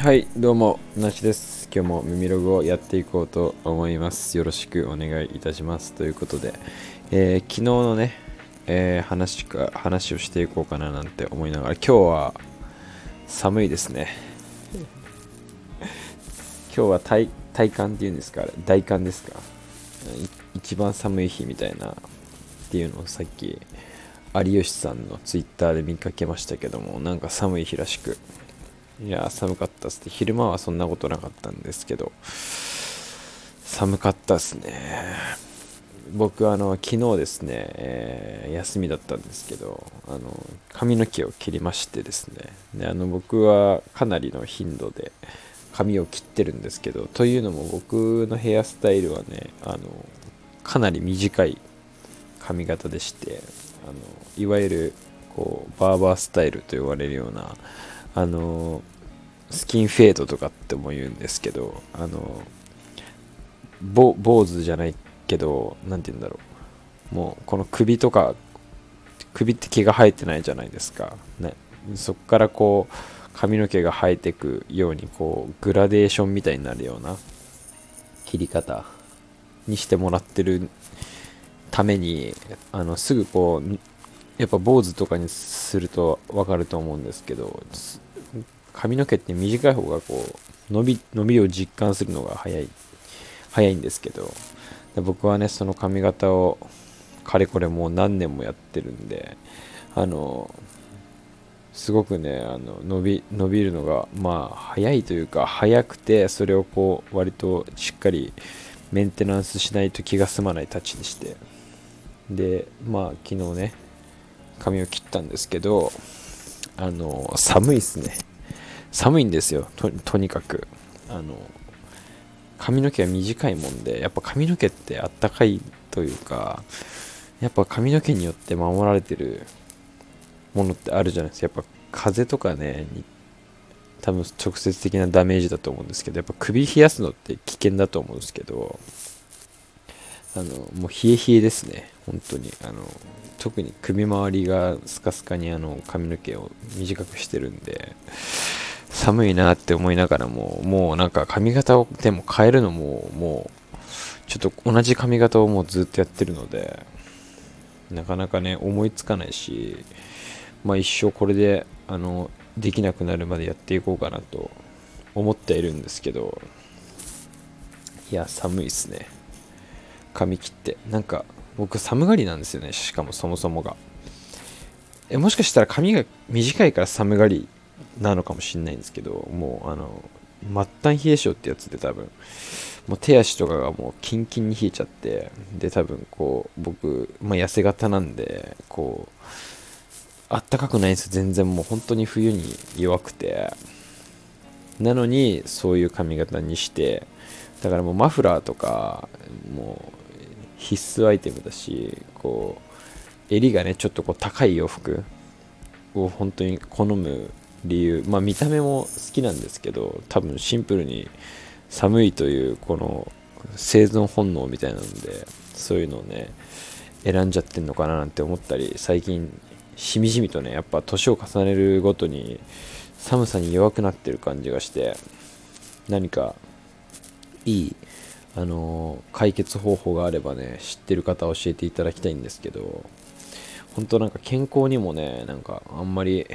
はい、どうも、なしです。今日も耳ログをやっていこうと思います。よろしくお願いいたします。ということで、えー昨日のね、えー話か、話をしていこうかななんて思いながら、今日は寒いですね。今日は体体感っていうんですか、大寒ですか？一番寒い日みたいなっていうのをさっき、有吉さんのツイッターで見かけましたけども、なんか寒い日らしく。いや寒かったっす。ね昼間はそんなことなかったんですけど。寒かったっすね。僕あの昨日ですね、えー休みだったんですけどあの髪の毛を切りましてですね。であの僕はかなりの頻度で髪を切ってるんですけどというのも僕のヘアスタイルはねあのかなり短い髪型でしてあのいわゆるこうバーバースタイルと呼ばれるようなあのスキンフェードとかっても言うんですけどあの坊主じゃないけど何て言うんだろう。もうこの首とか首って毛が生えてないじゃないですか、ね、そこからこう髪の毛が生えてくようにこうグラデーションみたいになるような切り方にしてもらってるためにあのすぐこうやっぱ坊主とかにすると分かると思うんですけど髪の毛って短い方がこう伸び伸びを実感するのが早い早いんですけど僕はねその髪型をかれこれもう何年もやってるんであのすごくねあの伸び伸びるのがまあ早いというか早くてそれをこう割としっかりメンテナンスしないと気が済まないたちにしてでまあ昨日ね髪を切ったんですけどあの寒いっすね。寒いんですよ。とにかく。あの髪の毛が短いもんでやっぱ髪の毛ってあったかいというかやっぱ髪の毛によって守られてるものってあるじゃないですか。やっぱ風とかねに多分直接的なダメージだと思うんですけどやっぱ首冷やすのって危険だと思うんですけどあのもう冷え冷えですね。本当に。あの特に首周りがスカスカにあの髪の毛を短くしてるんで寒いなって思いながらももうなんか髪型をでも変えるのももうちょっと同じ髪型をもうずっとやってるのでなかなかね思いつかないしまあ一生これであのできなくなるまでやっていこうかなと思っているんですけどいや寒いっすね。髪切って。なんか僕寒がりなんですよねしかもそもそもが。えもしかしたら髪が短いから寒がりなのかもしれないんですけどもうあの末端冷え性ってやつで多分もう手足とかがもうキンキンに冷えちゃってで多分こう僕、まあ、痩せ型なんでこうあったかくないんです全然もう本当に冬に弱くて。なのにそういう髪型にしてだからもうマフラーとかもう必須アイテムだしこう襟がねちょっとこう高い洋服を本当に好む理由。まあ見た目も好きなんですけど多分シンプルに寒いというこの生存本能みたいなのでそういうのをね選んじゃってんのかななんて思ったり最近しみじみとねやっぱ年を重ねるごとに寒さに弱くなってる感じがして何かいいあの解決方法があればね知ってる方教えていただきたいんですけど本当なんか健康にもねなんかあんまり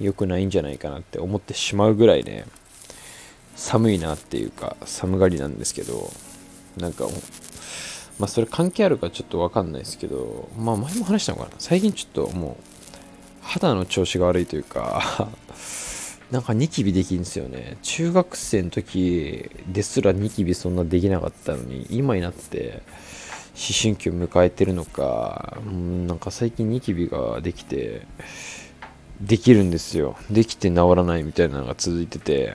良くないんじゃないかなって思ってしまうぐらいね寒いなっていうか寒がりなんですけどなんかまあそれ関係あるかちょっとわかんないですけどまあ前も話したのかな。最近ちょっともう肌の調子が悪いというか なんかニキビできんですよね。中学生の時ですらニキビそんなできなかったのに今になって思春期を迎えてるのかうんなんか最近ニキビができてできるんですよ。できて治らないみたいなのが続いてて。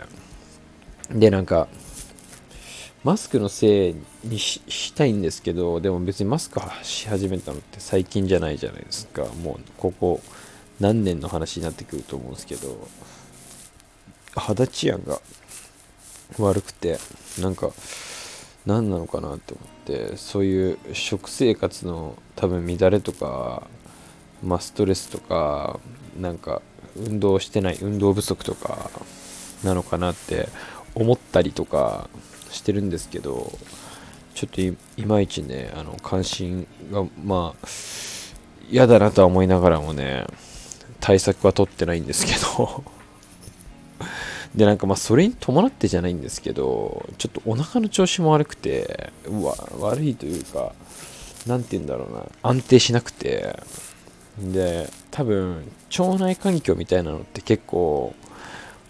でなんかマスクのせいにしたいんですけどでも別にマスクし始めたのって最近じゃないじゃないですか。もうここ何年の話になってくると思うんですけど。肌治安が悪くてなんか何なのかなって思って。そういう食生活の多分乱れとか、まあ、ストレスとかなんか運動してない運動不足とかなのかなって思ったりとかしてるんですけどちょっといまいちねあの関心がまあ嫌だなとは思いながらもね対策は取ってないんですけど。でなんかまあそれに伴ってじゃないんですけどちょっとお腹の調子も悪くてうわ悪いというか何て言うんだろうな安定しなくてで多分腸内環境みたいなのって結構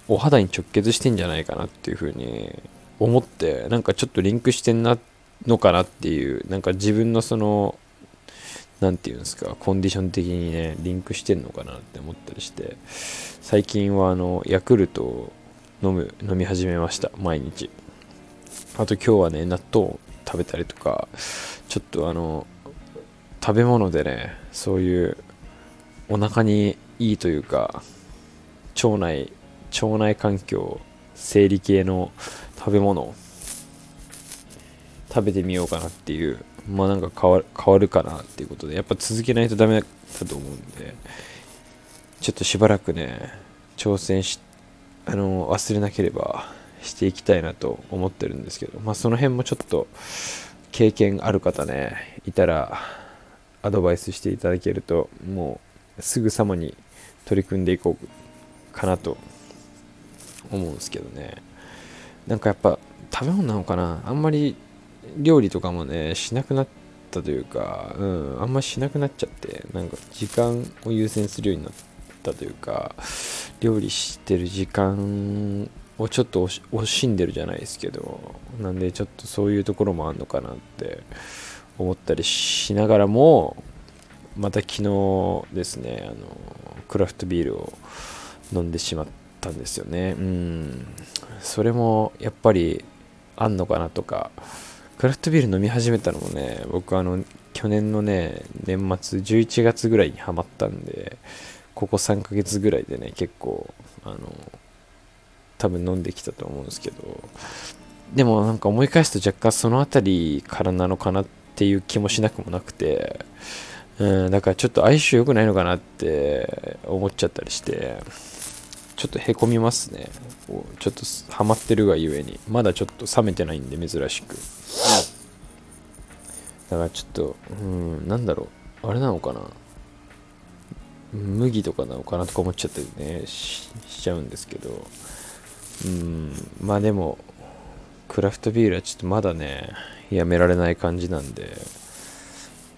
お肌に直結してんじゃないかなっていう風に思ってなんかちょっとリンクしてんなのかなっていうなんか自分のその何て言うんですかコンディション的にねリンクしてんのかなって思ったりして最近はあのヤクルトを飲む飲み始めました毎日。あと今日はね納豆を食べたりとかちょっとあの食べ物でねそういうお腹にいいというか腸内腸内環境生理系の食べ物食べてみようかなっていうまあなんか変わ変わるかなっていうことでやっぱ続けないとダメだと思うんでちょっとしばらくね挑戦しあの忘れなければしていきたいなと思ってるんですけどまあその辺もちょっと経験ある方ねいたらアドバイスしていただけるともうすぐさまに取り組んでいこうかなと思うんですけどね。なんかやっぱ食べ物なのかな？あんまり料理とかもねしなくなったというか、うん、あんましなくなっちゃってなんか時間を優先するようになったというか料理してる時間をちょっと惜しんでるじゃないですけどなんでちょっとそういうところもあんのかなって思ったりしながらもまた昨日ですねあのクラフトビールを飲んでしまったんですよね。うん。それもやっぱりあんのかなとかクラフトビール飲み始めたのもね僕あの去年のね年末11月ぐらいにハマったんでここ3ヶ月ぐらいでね結構あの多分飲んできたと思うんですけどでもなんか思い返すと若干その辺りからなのかなっていう気もしなくもなくてうんだからちょっと相性良くないのかなって思っちゃったりしてちょっとへこみますね。ちょっとハマってるがゆえに。まだちょっと冷めてないんで珍しく。だからちょっとうんなんだろう。あれなのかな。麦とかなのかなとか思っちゃったりねしちゃうんですけど。うんまあでもクラフトビールはちょっとまだねやめられない感じなんで。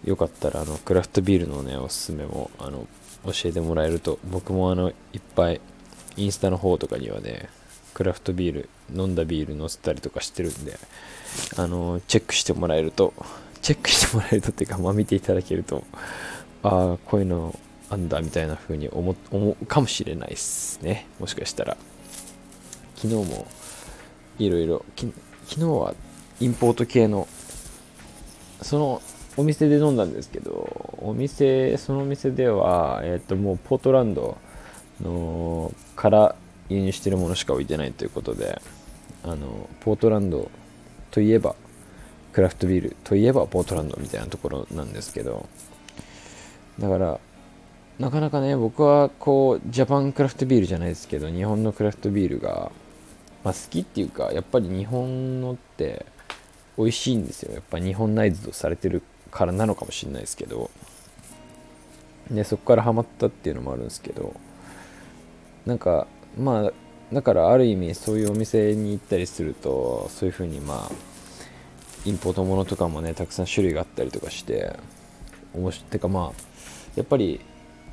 よかったらあのクラフトビールのねおすすめもあの教えてもらえると僕もあのいっぱいインスタの方とかにはねクラフトビール飲んだビール載せたりとかしてるんであのチェックしてもらえるとチェックしてもらえるとっていうか、まあ、見ていただけるとああこういうのあんだみたいな風に思思うかもしれないですね。もしかしたら。昨日もいろいろ昨日はインポート系のそのお店で飲んだんですけどお店そのお店ではえっ、ー、ともうポートランドのから輸入してるものしか置いてないということであのポートランドといえばクラフトビールといえばポートランドみたいなところなんですけどだからなかなかね僕はこうジャパンクラフトビールじゃないですけど日本のクラフトビールが、まあ、好きっていうかやっぱり日本のって美味しいんですよ。やっぱ日本内蔵されてるからなのかもしれないですけどでそこからハマったっていうのもあるんですけどなんかまあだからある意味そういうお店に行ったりするとそういう風にまあインポートものとかもねたくさん種類があったりとかして面白いてかまあやっぱり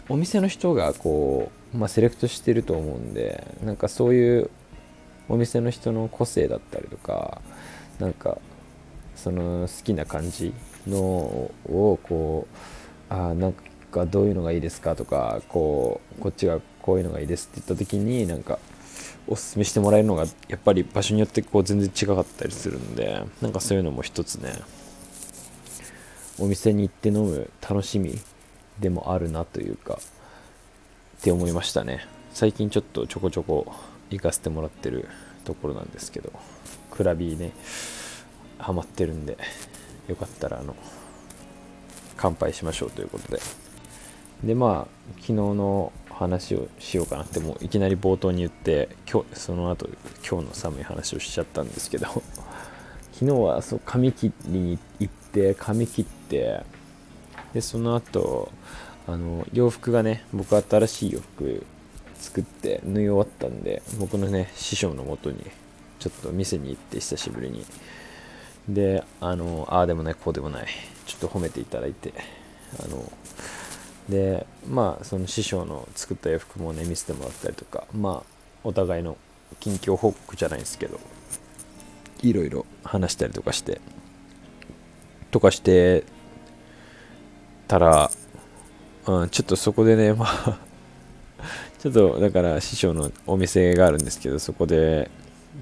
お店の人がこう、まあ、セレクトしてると思うんでなんかそういうお店の人の個性だったりとかなんかその好きな感じのをこうあなんかどういうのがいいですかとかこうこっちがこういうのがいいですって言った時になんかおすすめしてもらえるのがやっぱり場所によってこう全然違かったりするんでなんかそういうのも一つねお店に行って飲む楽しみでもあるなというかって思いましたね。最近ちょっとちょこちょこ行かせてもらってるところなんですけどクラビねハマってるんで。よかったらあの乾杯しましょうということで。でまあ昨日の話をしようかなってもういきなり冒頭に言って今日その後今日の寒い話をしちゃったんですけど。昨日はそう髪切りに行って髪切ってでその後あの洋服がね僕新しい洋服作って縫い終わったんで僕のね師匠のもとにちょっと店に行って久しぶりにであのああでもないこうでもないちょっと褒めていただいてあのでまあその師匠の作った洋服もね見せてもらったりとかまあお互いの近況報告じゃないんですけどいろいろ話したりとかしてとかしてたら、うん、ちょっとそこでねまあ ちょっとだから師匠のお店があるんですけどそこで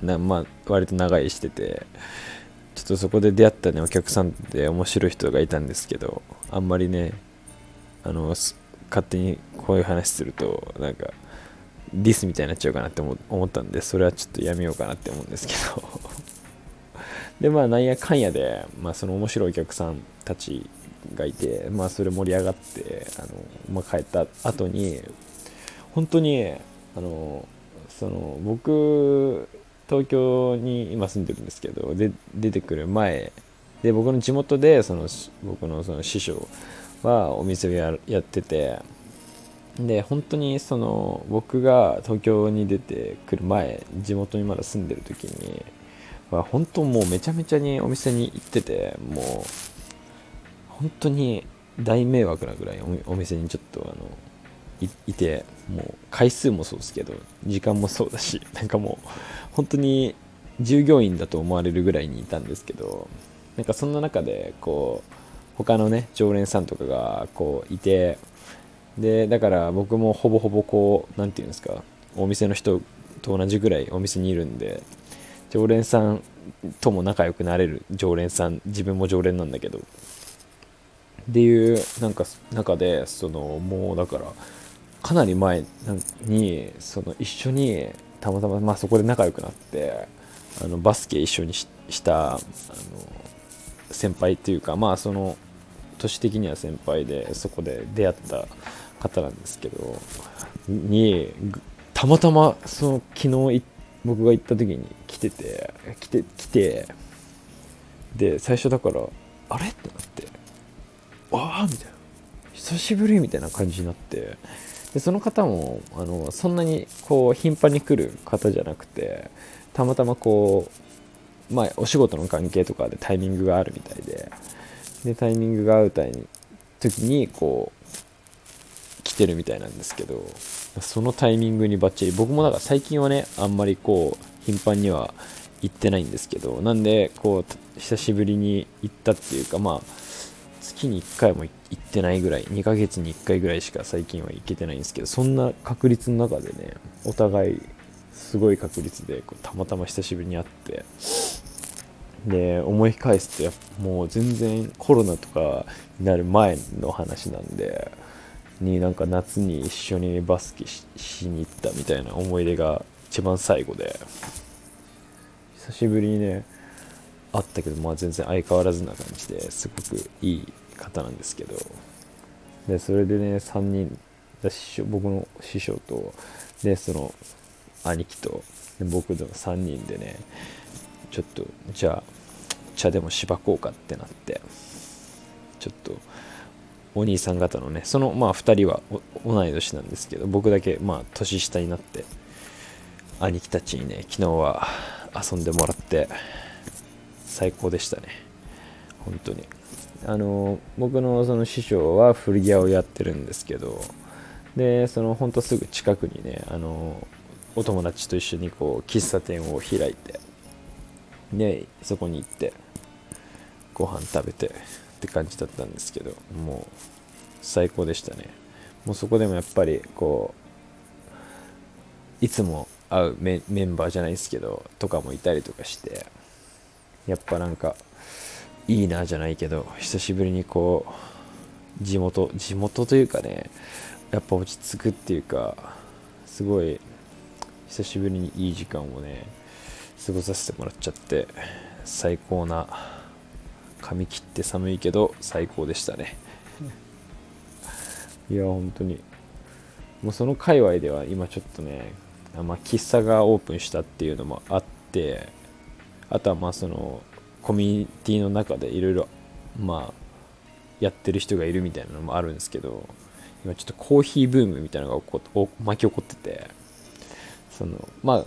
なまあ割と長居しててちょっとそこで出会ったねお客さんって面白い人がいたんですけどあんまりねあの勝手にこういう話するとなんかディスみたいになっちゃうかなって思ったんでそれはちょっとやめようかなって思うんですけど。でまあなんやかんやで、まあ、その面白いお客さんたちがいてまあそれ盛り上がってあの、まあ、帰った後に本当にあのその僕東京に今住んでるんですけどで出てくる前で僕の地元でその僕のその師匠はお店をややっててで本当にその僕が東京に出てくる前地元にまだ住んでる時には本当もうめちゃめちゃにお店に行っててもう本当に大迷惑なぐらいお店にちょっとあのいてもう回数もそうですけど時間もそうだし なんかもう本当に従業員だと思われるぐらいにいたんですけどなんかそんな中でこう他のね常連さんとかがこういてでだから僕もほぼほぼこう何て言うんですかお店の人と同じぐらいお店にいるんで常連さんとも仲良くなれる常連さん自分も常連なんだけどっていうなんか中でそのもうだからかなり前にその一緒にたまたま、まあ、そこで仲良くなってあのバスケ一緒にしたあの先輩というかまあその年的には先輩でそこで出会った方なんですけどにたまたまその昨日僕が行った時に来てて来て来てで最初だからあれ？ってなってわあみたいな。久しぶりみたいな感じになってでその方もあのそんなにこう頻繁に来る方じゃなくてたまたまこうまあお仕事の関係とかでタイミングがあるみたいででタイミングが合うたに時にこう来てるみたいなんですけどそのタイミングにバッチリ僕もだから最近はねあんまりこう頻繁には行ってないんですけどなんでこう久しぶりに行ったっていうかまあ月に1回も行ってないぐらい2ヶ月に1回ぐらいしか最近は行けてないんですけどそんな確率の中でねお互いすごい確率でこうたまたま久しぶりに会ってで思い返すともう全然コロナとかになる前の話なんでになんか夏に一緒にバスケしに行ったみたいな思い出が一番最後で久しぶりにね会ったけどまあ全然相変わらずな感じですごくいい方なんですけど。でそれでね3人僕の師匠とでその兄貴と僕の3人でねちょっとじゃあ茶でもしばこうかってなってちょっとお兄さん方のねそのまあ2人は同い年なんですけど僕だけまあ年下になって兄貴たちにね昨日は遊んでもらって最高でしたね。本当に。あの僕のその師匠は古着屋をやってるんですけどでそのほんとすぐ近くにねあのお友達と一緒にこう喫茶店を開いてでそこに行ってご飯食べてって感じだったんですけどもう最高でしたね。もうそこでもやっぱりこういつも会うメンバーじゃないですけどとかもいたりとかしてやっぱなんかいいなじゃないけど久しぶりにこう地元地元というかねやっぱ落ち着くっていうかすごい久しぶりにいい時間をね過ごさせてもらっちゃって最高な髪切って寒いけど最高でしたね。いや本当に。もうその界隈では今ちょっとね、まあ、喫茶がオープンしたっていうのもあってあとはまあそのコミュニティの中でいろいろまあやってる人がいるみたいなのもあるんですけど今ちょっとコーヒーブームみたいなのが起こ巻き起こっててそのまあ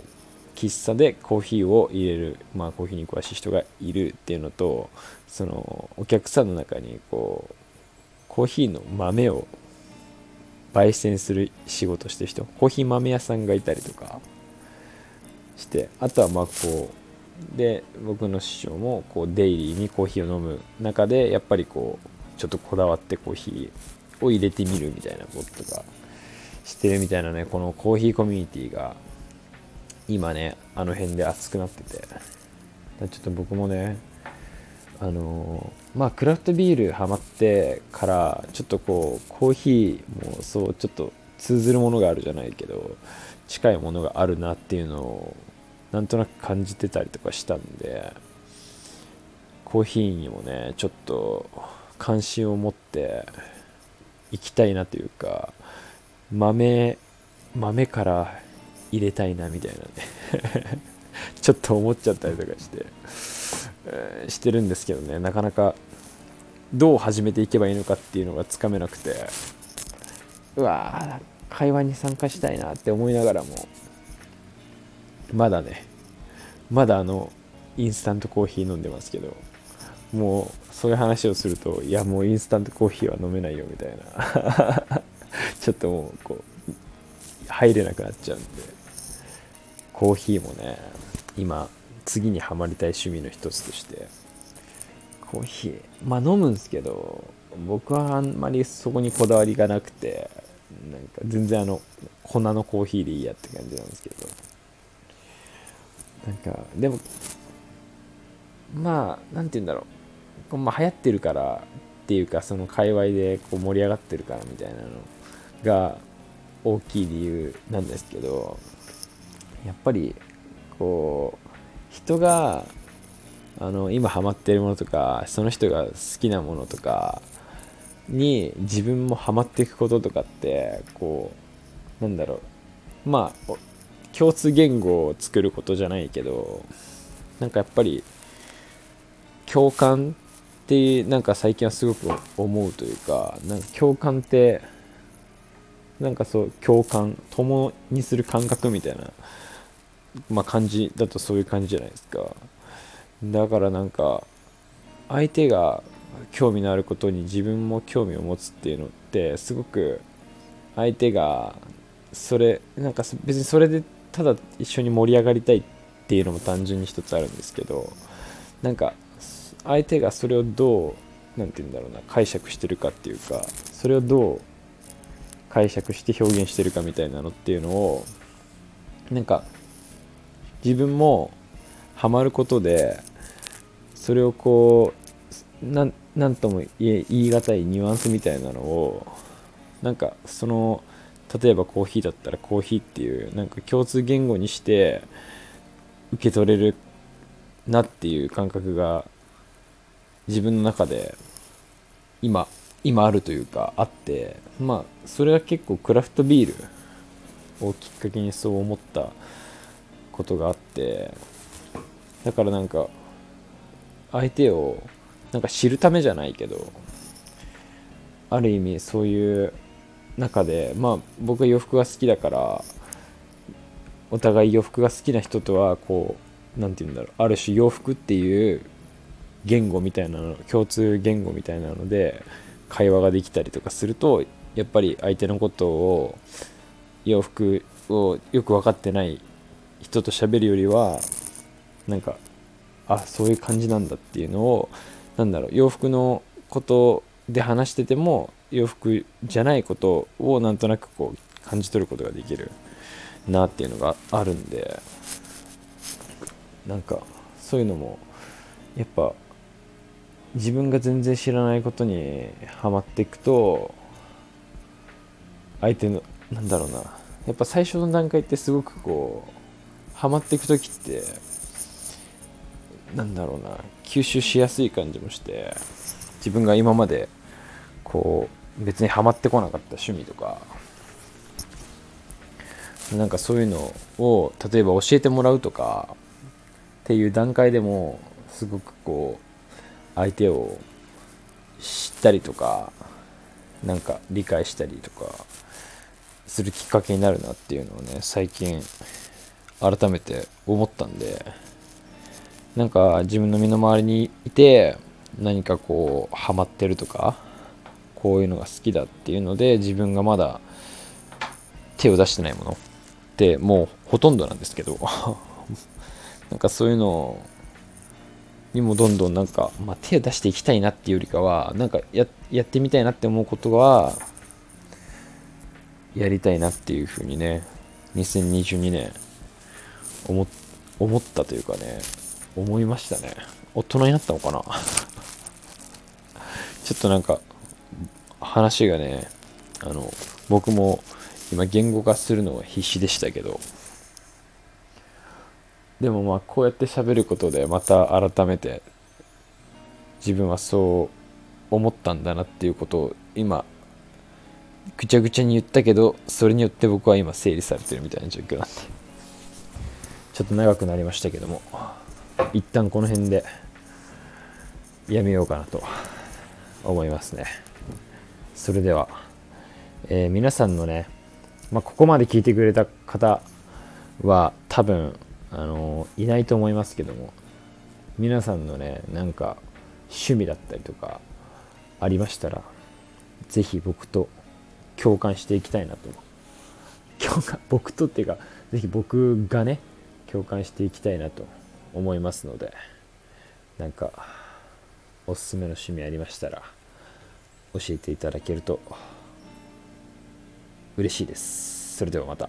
喫茶でコーヒーを入れる、まあ、コーヒーに詳しい人がいるっていうのとそのお客さんの中にこうコーヒーの豆を焙煎する仕事してる人コーヒー豆屋さんがいたりとかしてあとはまあこうで僕の師匠もこうデイリーにコーヒーを飲む中でやっぱりこうちょっとこだわってコーヒーを入れてみるみたいなこととかしてるみたいなねこのコーヒーコミュニティが今ねあの辺で熱くなってて。ちょっと僕もねあのまあクラフトビールハマってからちょっとこうコーヒーもそうちょっと通ずるものがあるじゃないけど近いものがあるなっていうのをなんとなく感じてたりとかしたんでコーヒーにもねちょっと関心を持っていきたいなというか豆豆から入れたいなみたいなね。ちょっと思っちゃったりとかしてえ、してるんですけどね。なかなかどう始めていけばいいのかっていうのがつかめなくてうわ会話に参加したいなって思いながらもまだね。まだあのインスタントコーヒー飲んでますけど。もうそういう話をするといやもうインスタントコーヒーは飲めないよみたいな。ちょっともうこう入れなくなっちゃうんで。コーヒーもね今次にはまりたい趣味の一つとして。コーヒーまあ飲むんですけど僕はあんまりそこにこだわりがなくてなんか全然あの粉のコーヒーでいいやって感じなんですけど。なんかでもまあ何て言うんだろう、まあ、流行ってるからっていうかその界隈でこう盛り上がってるからみたいなのが大きい理由なんですけどやっぱりこう人があの今ハマってるものとかその人が好きなものとかに自分もハマっていくこととかってこうなんだろう。まあ共通言語を作ることじゃないけどなんかやっぱり共感ってなんか最近はすごく思うというかなんか共感ってなんかそう共感共にする感覚みたいなまあ感じだとそういう感じじゃないですか。だからなんか相手が興味のあることに自分も興味を持つっていうのってすごく相手がそれなんか別にそれでただ一緒に盛り上がりたいっていうのも単純に一つあるんですけどなんか相手がそれをどう何て言うんだろうな解釈してるかっていうかそれをどう解釈して表現してるかみたいなのっていうのをなんか自分もハマることでそれをこう何とも言い難いニュアンスみたいなのをなんかその例えばコーヒーだったらコーヒーっていうなんか共通言語にして受け取れるなっていう感覚が自分の中で今今あるというかあってまあそれは結構クラフトビールをきっかけにそう思ったことがあってだからなんか相手をなんか知るためじゃないけどある意味そういう中でまあ僕は洋服が好きだからお互い洋服が好きな人とはこう何て言うんだろうある種洋服っていう言語みたいなの共通言語みたいなので会話ができたりとかするとやっぱり相手のことを洋服をよく分かってない人と喋るよりはなんかあそういう感じなんだっていうのをなんだろう洋服のことで話してても洋服じゃないことをなんとなくこう感じ取ることができるなっていうのがあるんでなんかそういうのもやっぱ自分が全然知らないことにはまっていくと相手のなんだろうな。やっぱ最初の段階ってすごくこうハマっていく時ってなんだろうな。吸収しやすい感じもして自分が今までこう別にハマってこなかった趣味とか。なんかそういうのを例えば教えてもらうとかっていう段階でもすごくこう相手を知ったりとかなんか理解したりとかするきっかけになるなっていうのをね最近改めて思ったんでなんか自分の身の回りにいて何かこうハマってるとかこういうのが好きだっていうので自分がまだ手を出してないものってもうほとんどなんですけど。なんかそういうのにもどんどんなんか、まあ、手を出していきたいなっていうよりかはなんかややってみたいなって思うことはやりたいなっていうふうにね2022年思思ったというかね思いましたね。大人になったのかな。ちょっとなんか話がねあの僕も今言語化するのは必死でしたけど。でもまあこうやって喋ることでまた改めて自分はそう思ったんだなっていうことを今ぐちゃぐちゃに言ったけどそれによって僕は今整理されてるみたいな状況なんで。ちょっと長くなりましたけども一旦この辺でやめようかなと思いますね。それでは、えー、皆さんのね、まあ、ここまで聞いてくれた方は多分あのいないと思いますけども皆さんのねなんか趣味だったりとかありましたら是非僕と共感していきたいなと。共感僕とっていうか是非僕がね共感していきたいなと思いますのでなんかおすすめの趣味ありましたら教えていただけると嬉しいです。それではまた。